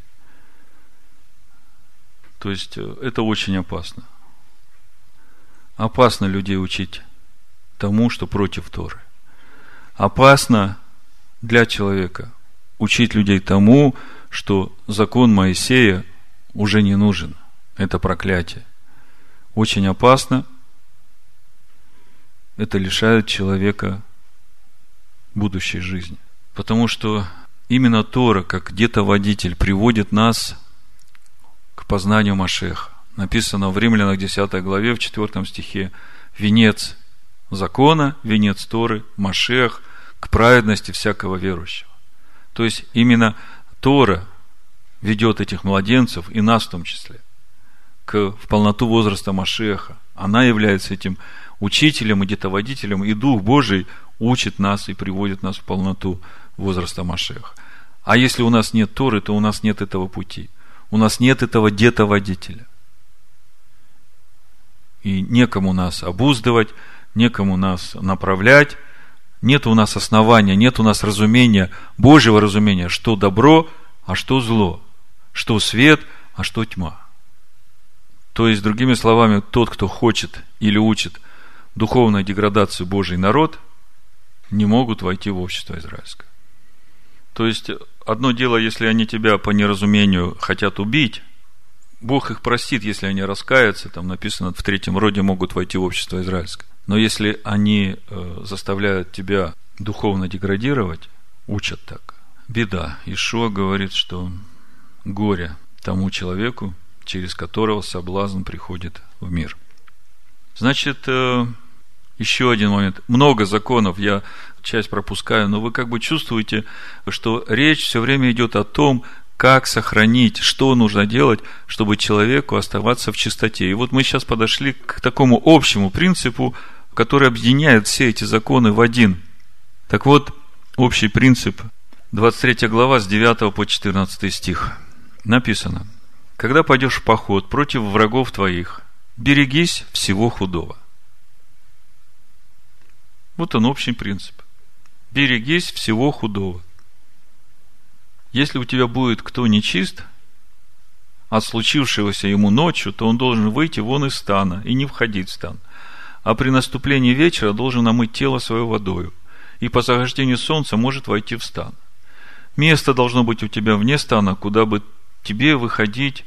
То есть, э, это очень опасно. Опасно людей учить тому, что против Торы. Опасно для человека учить людей тому, что закон Моисея уже не нужен. Это проклятие очень опасно. Это лишает человека будущей жизни. Потому что именно Тора, как где-то водитель, приводит нас к познанию Машеха. Написано в Римлянах 10 главе, в 4 стихе, венец закона, венец Торы, Машех, к праведности всякого верующего. То есть, именно Тора ведет этих младенцев, и нас в том числе, к, в полноту возраста Машеха. Она является этим учителем и детоводителем, и Дух Божий учит нас и приводит нас в полноту возраста Машеха. А если у нас нет Торы, то у нас нет этого пути. У нас нет этого детоводителя. И некому нас обуздывать, некому нас направлять, нет у нас основания, нет у нас разумения, Божьего разумения, что добро, а что зло, что свет, а что тьма. То есть, другими словами, тот, кто хочет или учит духовную деградацию Божий народ, не могут войти в общество израильское. То есть, одно дело, если они тебя по неразумению хотят убить, Бог их простит, если они раскаются, там написано, в третьем роде могут войти в общество израильское. Но если они э, заставляют тебя духовно деградировать, учат так, беда. Ишуа говорит, что горе тому человеку, через которого соблазн приходит в мир. Значит, э, еще один момент. Много законов, я часть пропускаю, но вы как бы чувствуете, что речь все время идет о том, как сохранить, что нужно делать, чтобы человеку оставаться в чистоте. И вот мы сейчас подошли к такому общему принципу, который объединяет все эти законы в один. Так вот, общий принцип, 23 глава с 9 по 14 стих. Написано – когда пойдешь в поход против врагов твоих, берегись всего худого. Вот он общий принцип. берегись всего худого. Если у тебя будет кто нечист от случившегося ему ночью, то он должен выйти вон из стана и не входить в стан. А при наступлении вечера должен омыть тело свое водою, и по загождению солнца может войти в стан. Место должно быть у тебя вне стана, куда бы тебе выходить.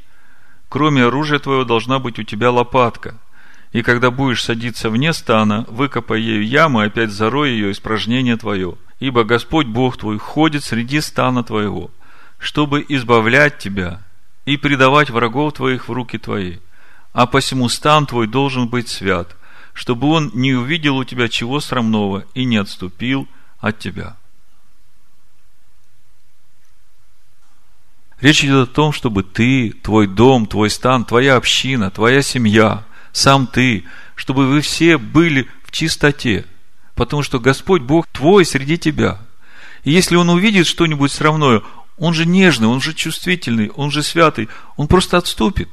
Кроме оружия твоего должна быть у тебя лопатка – и когда будешь садиться вне стана, выкопай ею яму опять зарой ее испражнение твое. Ибо Господь Бог твой ходит среди стана твоего, чтобы избавлять тебя и предавать врагов твоих в руки твои. А посему стан твой должен быть свят, чтобы он не увидел у тебя чего срамного и не отступил от тебя. Речь идет о том, чтобы ты, твой дом, твой стан, твоя община, твоя семья – сам ты, чтобы вы все были в чистоте, потому что Господь Бог твой среди тебя. И если Он увидит что-нибудь срамное, Он же нежный, Он же чувствительный, Он же святый, Он просто отступит.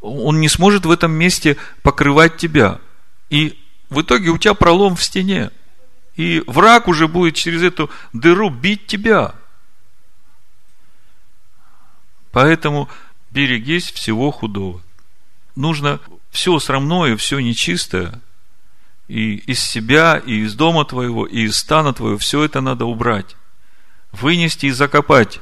Он не сможет в этом месте покрывать тебя. И в итоге у тебя пролом в стене. И враг уже будет через эту дыру бить тебя. Поэтому берегись всего худого. Нужно все срамное, все нечистое, и из себя, и из дома твоего, и из стана твоего, все это надо убрать. Вынести и закопать.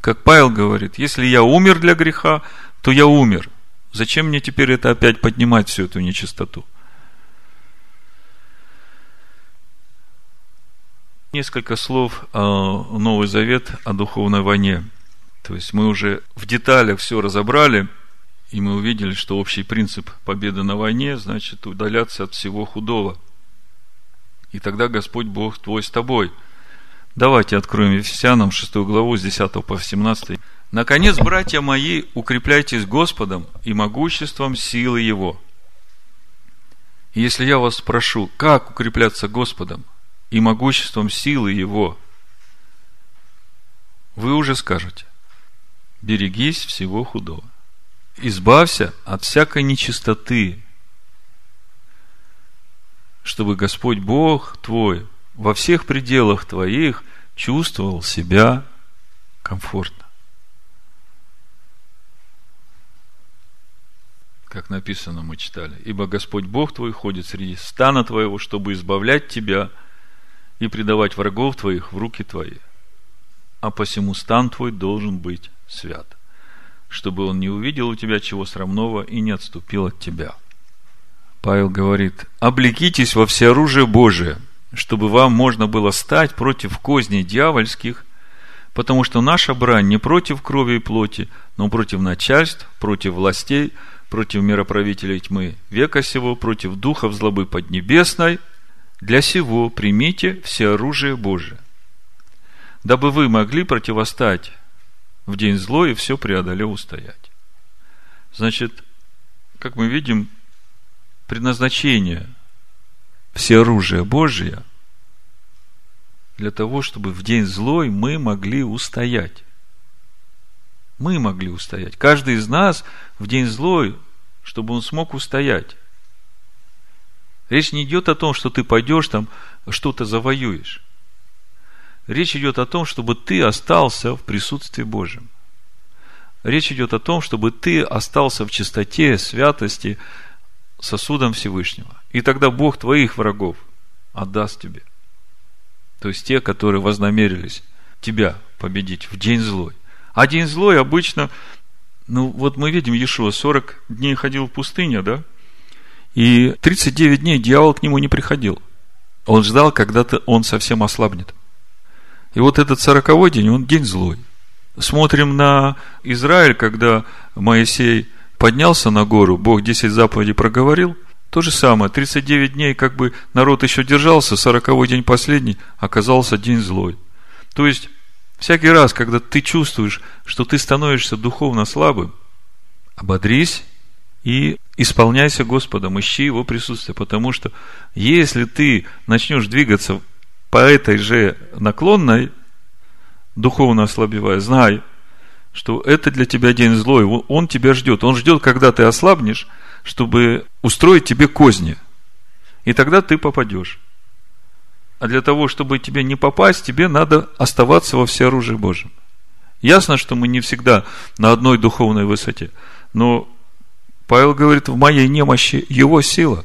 Как Павел говорит, если я умер для греха, то я умер. Зачем мне теперь это опять поднимать, всю эту нечистоту? Несколько слов о Новый Завет, о духовной войне. То есть мы уже в деталях все разобрали – и мы увидели, что общий принцип победы на войне значит удаляться от всего худого. И тогда Господь Бог твой с тобой. Давайте откроем Ефесянам 6 главу с 10 по 17. Наконец, братья мои, укрепляйтесь Господом и могуществом силы Его. Если я вас спрошу, как укрепляться Господом и могуществом силы Его, вы уже скажете, берегись всего худого избавься от всякой нечистоты, чтобы Господь Бог твой во всех пределах твоих чувствовал себя комфортно. Как написано, мы читали. Ибо Господь Бог твой ходит среди стана твоего, чтобы избавлять тебя и предавать врагов твоих в руки твои. А посему стан твой должен быть свят чтобы он не увидел у тебя чего срамного и не отступил от тебя. Павел говорит, облекитесь во всеоружие Божие, чтобы вам можно было стать против козней дьявольских, потому что наша брань не против крови и плоти, но против начальств, против властей, против мироправителей тьмы века сего, против духов злобы поднебесной. Для сего примите все оружие Божие, дабы вы могли противостать в день злой и все преодолел устоять. Значит, как мы видим, предназначение все оружие Божие для того, чтобы в день злой мы могли устоять. Мы могли устоять. Каждый из нас в день злой, чтобы он смог устоять. Речь не идет о том, что ты пойдешь там, что-то завоюешь. Речь идет о том, чтобы ты остался в присутствии Божьем. Речь идет о том, чтобы ты остался в чистоте, святости, сосудом Всевышнего. И тогда Бог твоих врагов отдаст тебе. То есть те, которые вознамерились тебя победить в день злой. А день злой обычно, ну вот мы видим, Иешуа 40 дней ходил в пустыне, да? И 39 дней дьявол к нему не приходил. Он ждал, когда-то он совсем ослабнет. И вот этот сороковой день, он день злой. Смотрим на Израиль, когда Моисей поднялся на гору, Бог 10 заповедей проговорил, то же самое, 39 дней, как бы народ еще держался, 40 день последний, оказался день злой. То есть, всякий раз, когда ты чувствуешь, что ты становишься духовно слабым, ободрись и исполняйся Господом, ищи Его присутствие, потому что если ты начнешь двигаться по этой же наклонной, духовно ослабевая, знай, что это для тебя день злой, он тебя ждет. Он ждет, когда ты ослабнешь, чтобы устроить тебе козни. И тогда ты попадешь. А для того, чтобы тебе не попасть, тебе надо оставаться во всеоружии Божьем. Ясно, что мы не всегда на одной духовной высоте. Но Павел говорит, в моей немощи его сила.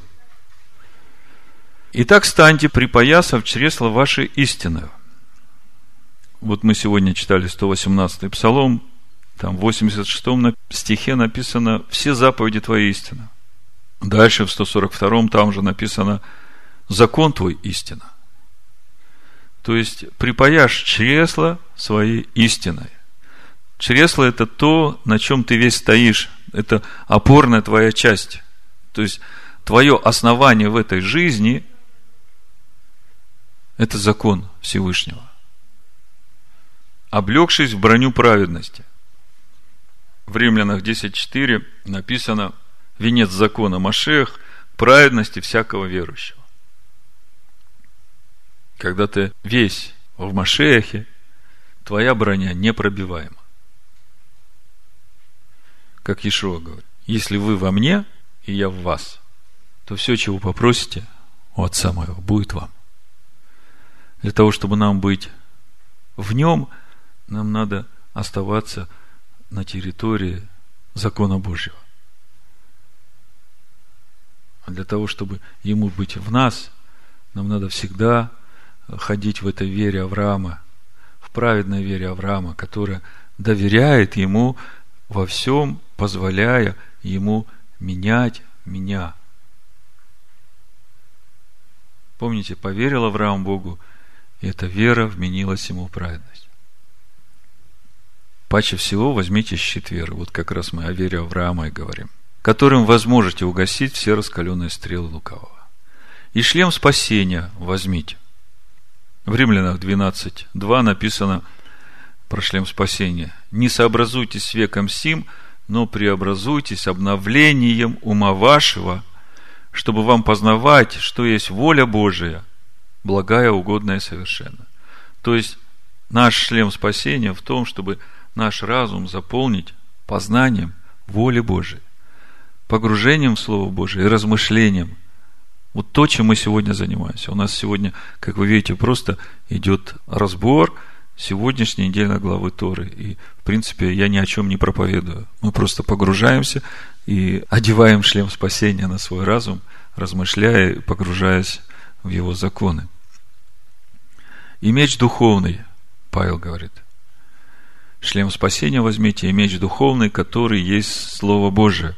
Итак, станьте, припоясав чресло вашей истины. Вот мы сегодня читали 118-й псалом, там в 86 стихе написано «Все заповеди твои истина». Дальше в 142-м там же написано «Закон твой истина». То есть, припаяшь чресло своей истиной. Чресло – это то, на чем ты весь стоишь. Это опорная твоя часть. То есть, твое основание в этой жизни – это закон Всевышнего. Облегшись в броню праведности. В Римлянах 10.4 написано «Венец закона Машех – праведности всякого верующего». Когда ты весь в Машехе, твоя броня непробиваема как Ишуа говорит, если вы во мне, и я в вас, то все, чего попросите у Отца моего, будет вам. Для того, чтобы нам быть в нем, нам надо оставаться на территории закона Божьего. А для того, чтобы ему быть в нас, нам надо всегда ходить в этой вере Авраама, в праведной вере Авраама, которая доверяет ему во всем позволяя ему менять меня. Помните, поверил Авраам Богу, и эта вера вменилась ему в праведность. Паче всего возьмите щит веры. Вот как раз мы о вере Авраама и говорим. Которым вы сможете угасить все раскаленные стрелы лукавого. И шлем спасения возьмите. В Римлянах 12.2 написано про шлем спасения. Не сообразуйтесь веком сим, но преобразуйтесь обновлением ума вашего, чтобы вам познавать, что есть воля Божия, благая, угодная и совершенна. То есть, наш шлем спасения в том, чтобы наш разум заполнить познанием воли Божией, погружением в Слово Божие и размышлением. Вот то, чем мы сегодня занимаемся. У нас сегодня, как вы видите, просто идет разбор – сегодняшней недельной главы Торы. И, в принципе, я ни о чем не проповедую. Мы просто погружаемся и одеваем шлем спасения на свой разум, размышляя погружаясь в его законы. И меч духовный, Павел говорит. Шлем спасения возьмите, и меч духовный, который есть Слово Божие.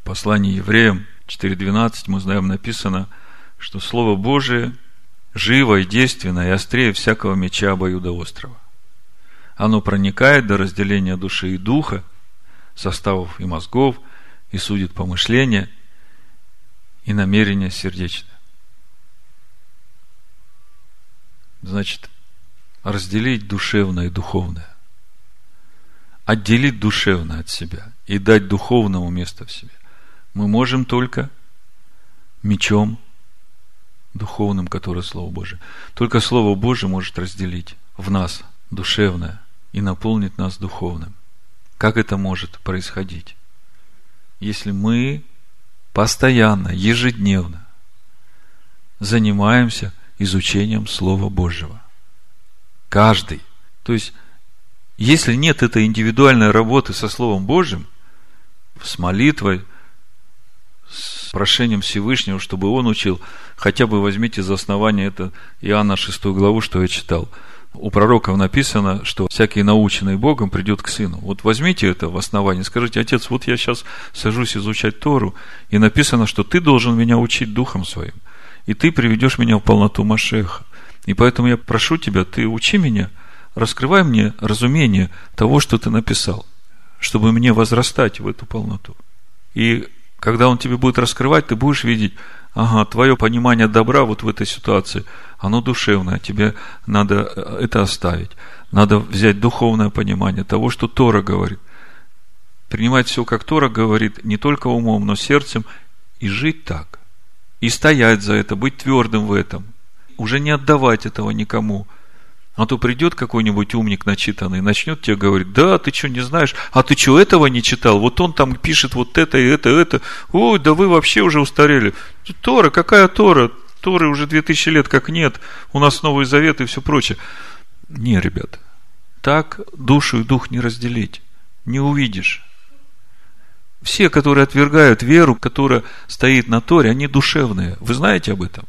В послании евреям 4.12 мы знаем написано, что Слово Божие – живо и действенно, и острее всякого меча обоюдоострого. Оно проникает до разделения души и духа, составов и мозгов, и судит помышления и намерения сердечные. Значит, разделить душевное и духовное. Отделить душевное от себя и дать духовному место в себе. Мы можем только мечом духовным, которое Слово Божие. Только Слово Божие может разделить в нас душевное и наполнить нас духовным. Как это может происходить? Если мы постоянно, ежедневно занимаемся изучением Слова Божьего. Каждый. То есть, если нет этой индивидуальной работы со Словом Божьим, с молитвой, с прошением Всевышнего, чтобы он учил. Хотя бы возьмите за основание это Иоанна 6 главу, что я читал. У пророков написано, что всякий наученный Богом придет к сыну. Вот возьмите это в основании, скажите, отец, вот я сейчас сажусь изучать Тору, и написано, что ты должен меня учить духом своим, и ты приведешь меня в полноту Машеха. И поэтому я прошу тебя, ты учи меня, раскрывай мне разумение того, что ты написал, чтобы мне возрастать в эту полноту. И когда он тебе будет раскрывать, ты будешь видеть, ага, твое понимание добра вот в этой ситуации, оно душевное, тебе надо э, это оставить. Надо взять духовное понимание того, что Тора говорит. Принимать все, как Тора говорит, не только умом, но сердцем, и жить так. И стоять за это, быть твердым в этом. Уже не отдавать этого никому – а то придет какой-нибудь умник начитанный, начнет тебе говорить, да, ты что, не знаешь, а ты что, этого не читал? Вот он там пишет вот это и это, это. Ой, да вы вообще уже устарели. Тора, какая Тора? Торы уже две тысячи лет как нет, у нас Новый Завет и все прочее. Не, ребята, так душу и дух не разделить, не увидишь. Все, которые отвергают веру, которая стоит на Торе, они душевные. Вы знаете об этом?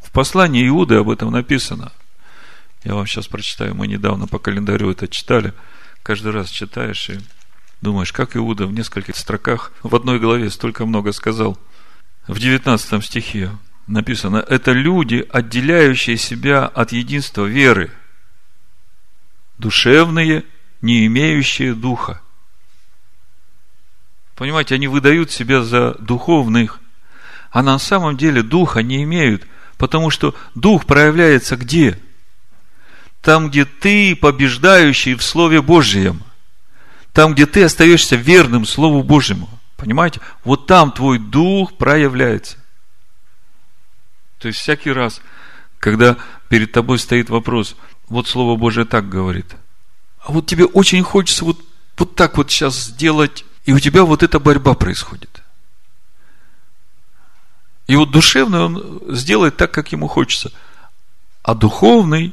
В послании Иуды об этом написано. Я вам сейчас прочитаю, мы недавно по календарю это читали. Каждый раз читаешь и думаешь, как Иуда в нескольких строках в одной главе столько много сказал. В 19 стихе написано, это люди, отделяющие себя от единства веры, душевные, не имеющие духа. Понимаете, они выдают себя за духовных, а на самом деле духа не имеют, потому что дух проявляется где? Там, где ты побеждающий в Слове Божьем. Там, где ты остаешься верным Слову Божьему. Понимаете? Вот там твой дух проявляется. То есть всякий раз, когда перед тобой стоит вопрос, вот Слово Божие так говорит, а вот тебе очень хочется вот, вот так вот сейчас сделать и у тебя вот эта борьба происходит. И вот душевный он сделает так, как ему хочется. А духовный,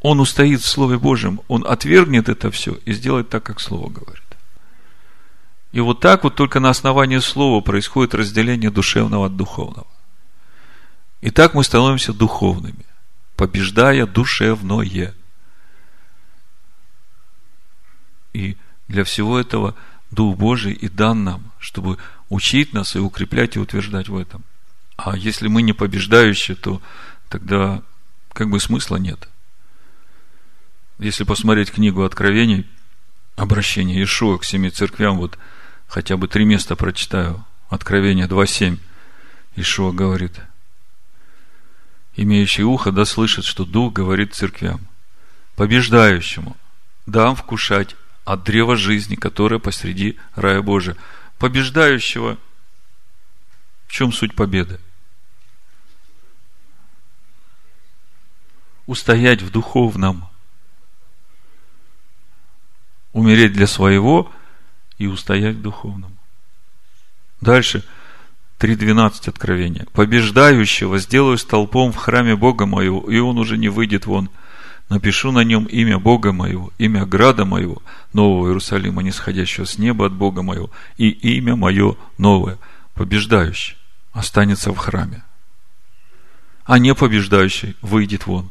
он устоит в Слове Божьем, он отвергнет это все и сделает так, как Слово говорит. И вот так вот только на основании Слова происходит разделение душевного от духовного. И так мы становимся духовными, побеждая душевное. И для всего этого – Дух Божий и дан нам, чтобы учить нас и укреплять и утверждать в этом. А если мы не побеждающие, то тогда как бы смысла нет. Если посмотреть книгу Откровений, обращение Иешуа к семи церквям, вот хотя бы три места прочитаю. Откровение 2.7. Ишуа говорит, имеющий ухо да слышит, что Дух говорит церквям. Побеждающему дам вкушать от древа жизни, которое посреди рая Божия. Побеждающего. В чем суть победы? Устоять в духовном. Умереть для своего и устоять в духовном. Дальше. 3.12 откровения. Побеждающего сделаю столпом в храме Бога моего, и он уже не выйдет вон – напишу на нем имя Бога моего, имя града моего, нового Иерусалима, нисходящего с неба от Бога моего, и имя мое новое, побеждающий, останется в храме. А не побеждающий выйдет вон.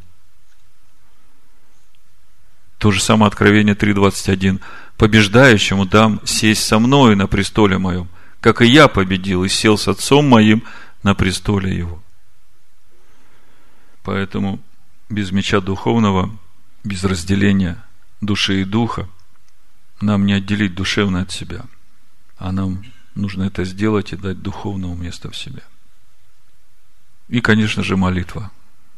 То же самое Откровение 3.21. Побеждающему дам сесть со мною на престоле моем, как и я победил и сел с отцом моим на престоле его. Поэтому без меча духовного, без разделения души и духа, нам не отделить душевное от себя, а нам нужно это сделать и дать духовному место в себе. И, конечно же, молитва.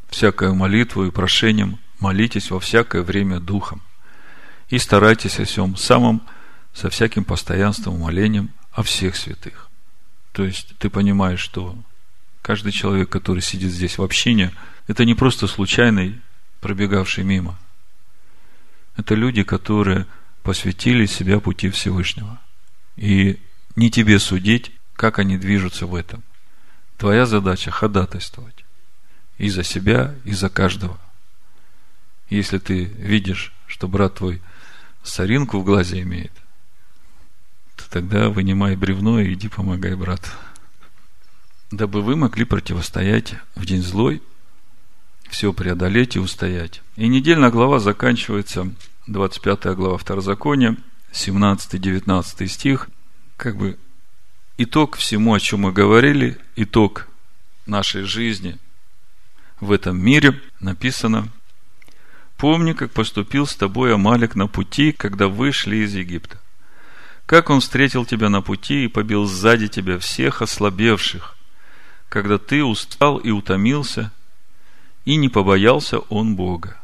Всякую молитву и прошением молитесь во всякое время духом. И старайтесь о всем самом, со всяким постоянством, молением о всех святых. То есть, ты понимаешь, что каждый человек, который сидит здесь в общине – это не просто случайный, пробегавший мимо. Это люди, которые посвятили себя пути Всевышнего. И не тебе судить, как они движутся в этом. Твоя задача ходатайствовать. И за себя, и за каждого. Если ты видишь, что брат твой соринку в глазе имеет, то тогда вынимай бревно и иди помогай брату. Дабы вы могли противостоять в день злой все преодолеть и устоять. И недельная глава заканчивается, 25 глава Второзакония, 17-19 стих, как бы итог всему, о чем мы говорили, итог нашей жизни в этом мире написано «Помни, как поступил с тобой Амалик на пути, когда вышли из Египта. Как он встретил тебя на пути и побил сзади тебя всех ослабевших, когда ты устал и утомился – и не побоялся он Бога.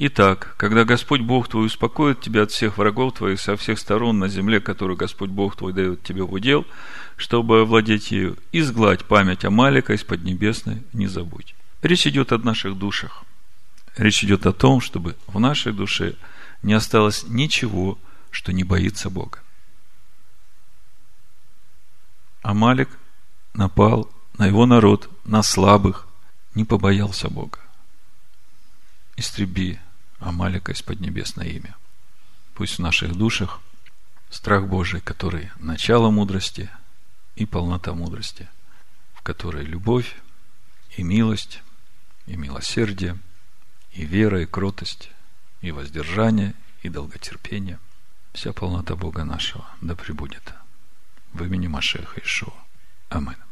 Итак, когда Господь Бог твой успокоит тебя от всех врагов твоих со всех сторон на земле, которую Господь Бог твой дает тебе в удел, чтобы овладеть ею, изгладь память о Малика из Поднебесной, не забудь. Речь идет о наших душах. Речь идет о том, чтобы в нашей душе не осталось ничего, что не боится Бога. Амалик напал на его народ, на слабых, не побоялся Бога. Истреби Амалика из поднебесное имя. Пусть в наших душах страх Божий, который начало мудрости и полнота мудрости, в которой любовь и милость, и милосердие, и вера, и кротость, и воздержание, и долготерпение. Вся полнота Бога нашего да пребудет. В имени Машеха Ишуа. Амин.